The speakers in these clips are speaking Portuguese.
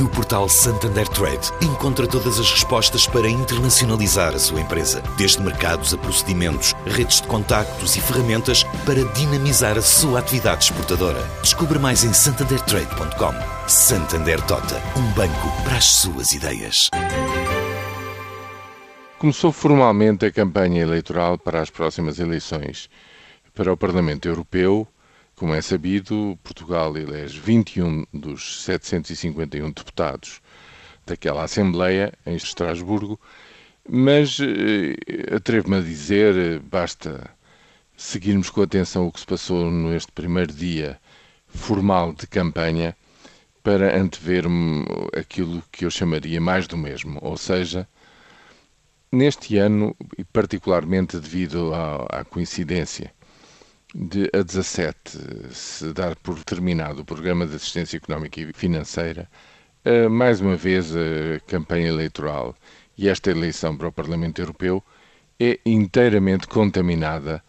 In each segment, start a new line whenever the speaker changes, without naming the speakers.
No portal Santander Trade, encontra todas as respostas para internacionalizar a sua empresa, desde mercados a procedimentos, redes de contactos e ferramentas para dinamizar a sua atividade exportadora. Descubra mais em santandertrade.com. Santander Tota, um banco para as suas ideias.
Começou formalmente a campanha eleitoral para as próximas eleições para o Parlamento Europeu como é sabido, Portugal elege 21 dos 751 deputados daquela Assembleia em Estrasburgo, mas eh, atrevo-me a dizer, basta seguirmos com atenção o que se passou neste primeiro dia formal de campanha para antever aquilo que eu chamaria mais do mesmo, ou seja, neste ano, e particularmente devido à, à coincidência de a 17 se dar por terminado o programa de assistência económica e financeira, mais uma vez a campanha eleitoral e esta eleição para o Parlamento Europeu é inteiramente contaminada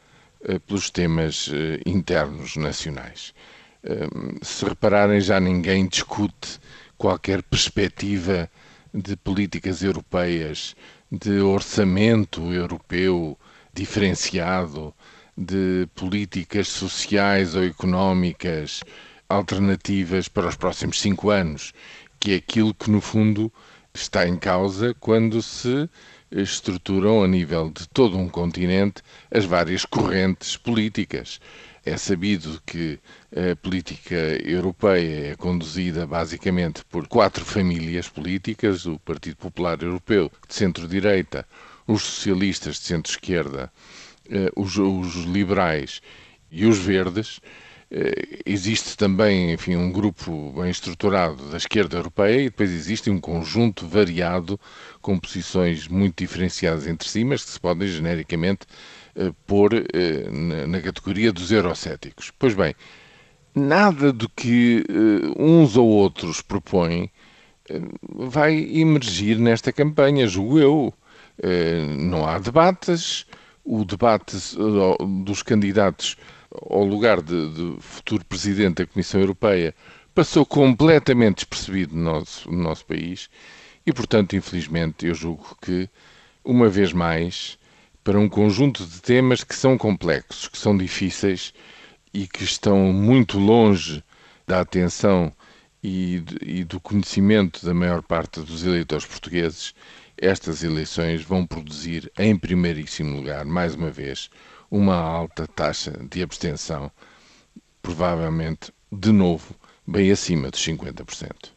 pelos temas internos nacionais. Se repararem, já ninguém discute qualquer perspectiva de políticas europeias, de orçamento europeu diferenciado, de políticas sociais ou económicas alternativas para os próximos cinco anos, que é aquilo que, no fundo, está em causa quando se estruturam a nível de todo um continente as várias correntes políticas. É sabido que a política europeia é conduzida basicamente por quatro famílias políticas: o Partido Popular Europeu de centro-direita, os socialistas de centro-esquerda eh, os, os, liberais e os verdes, eh, existe também, enfim, um grupo bem estruturado da esquerda europeia e depois existe um conjunto variado com posições muito diferenciadas entre si, mas que se podem genericamente eh, pôr na, categoria dos eurocéticos. Pois bem, nada do que uns ou outros propõem vai emergir nesta campanha, julgo eu. Não há debates, o debate dos candidatos ao lugar de, de, futuro presidente da Comissão Europeia passou completamente despercebido no nosso, no nosso país e, portanto, infelizmente, eu julgo que, uma vez mais, para um conjunto de temas que são complexos, que são difíceis e que estão muito longe da atenção e, e do conhecimento da maior parte dos eleitores portugueses, estas eleições vão produzir, em primeiríssimo lugar, mais uma vez, uma alta taxa de abstenção, provavelmente, de novo, bem acima dos 50%.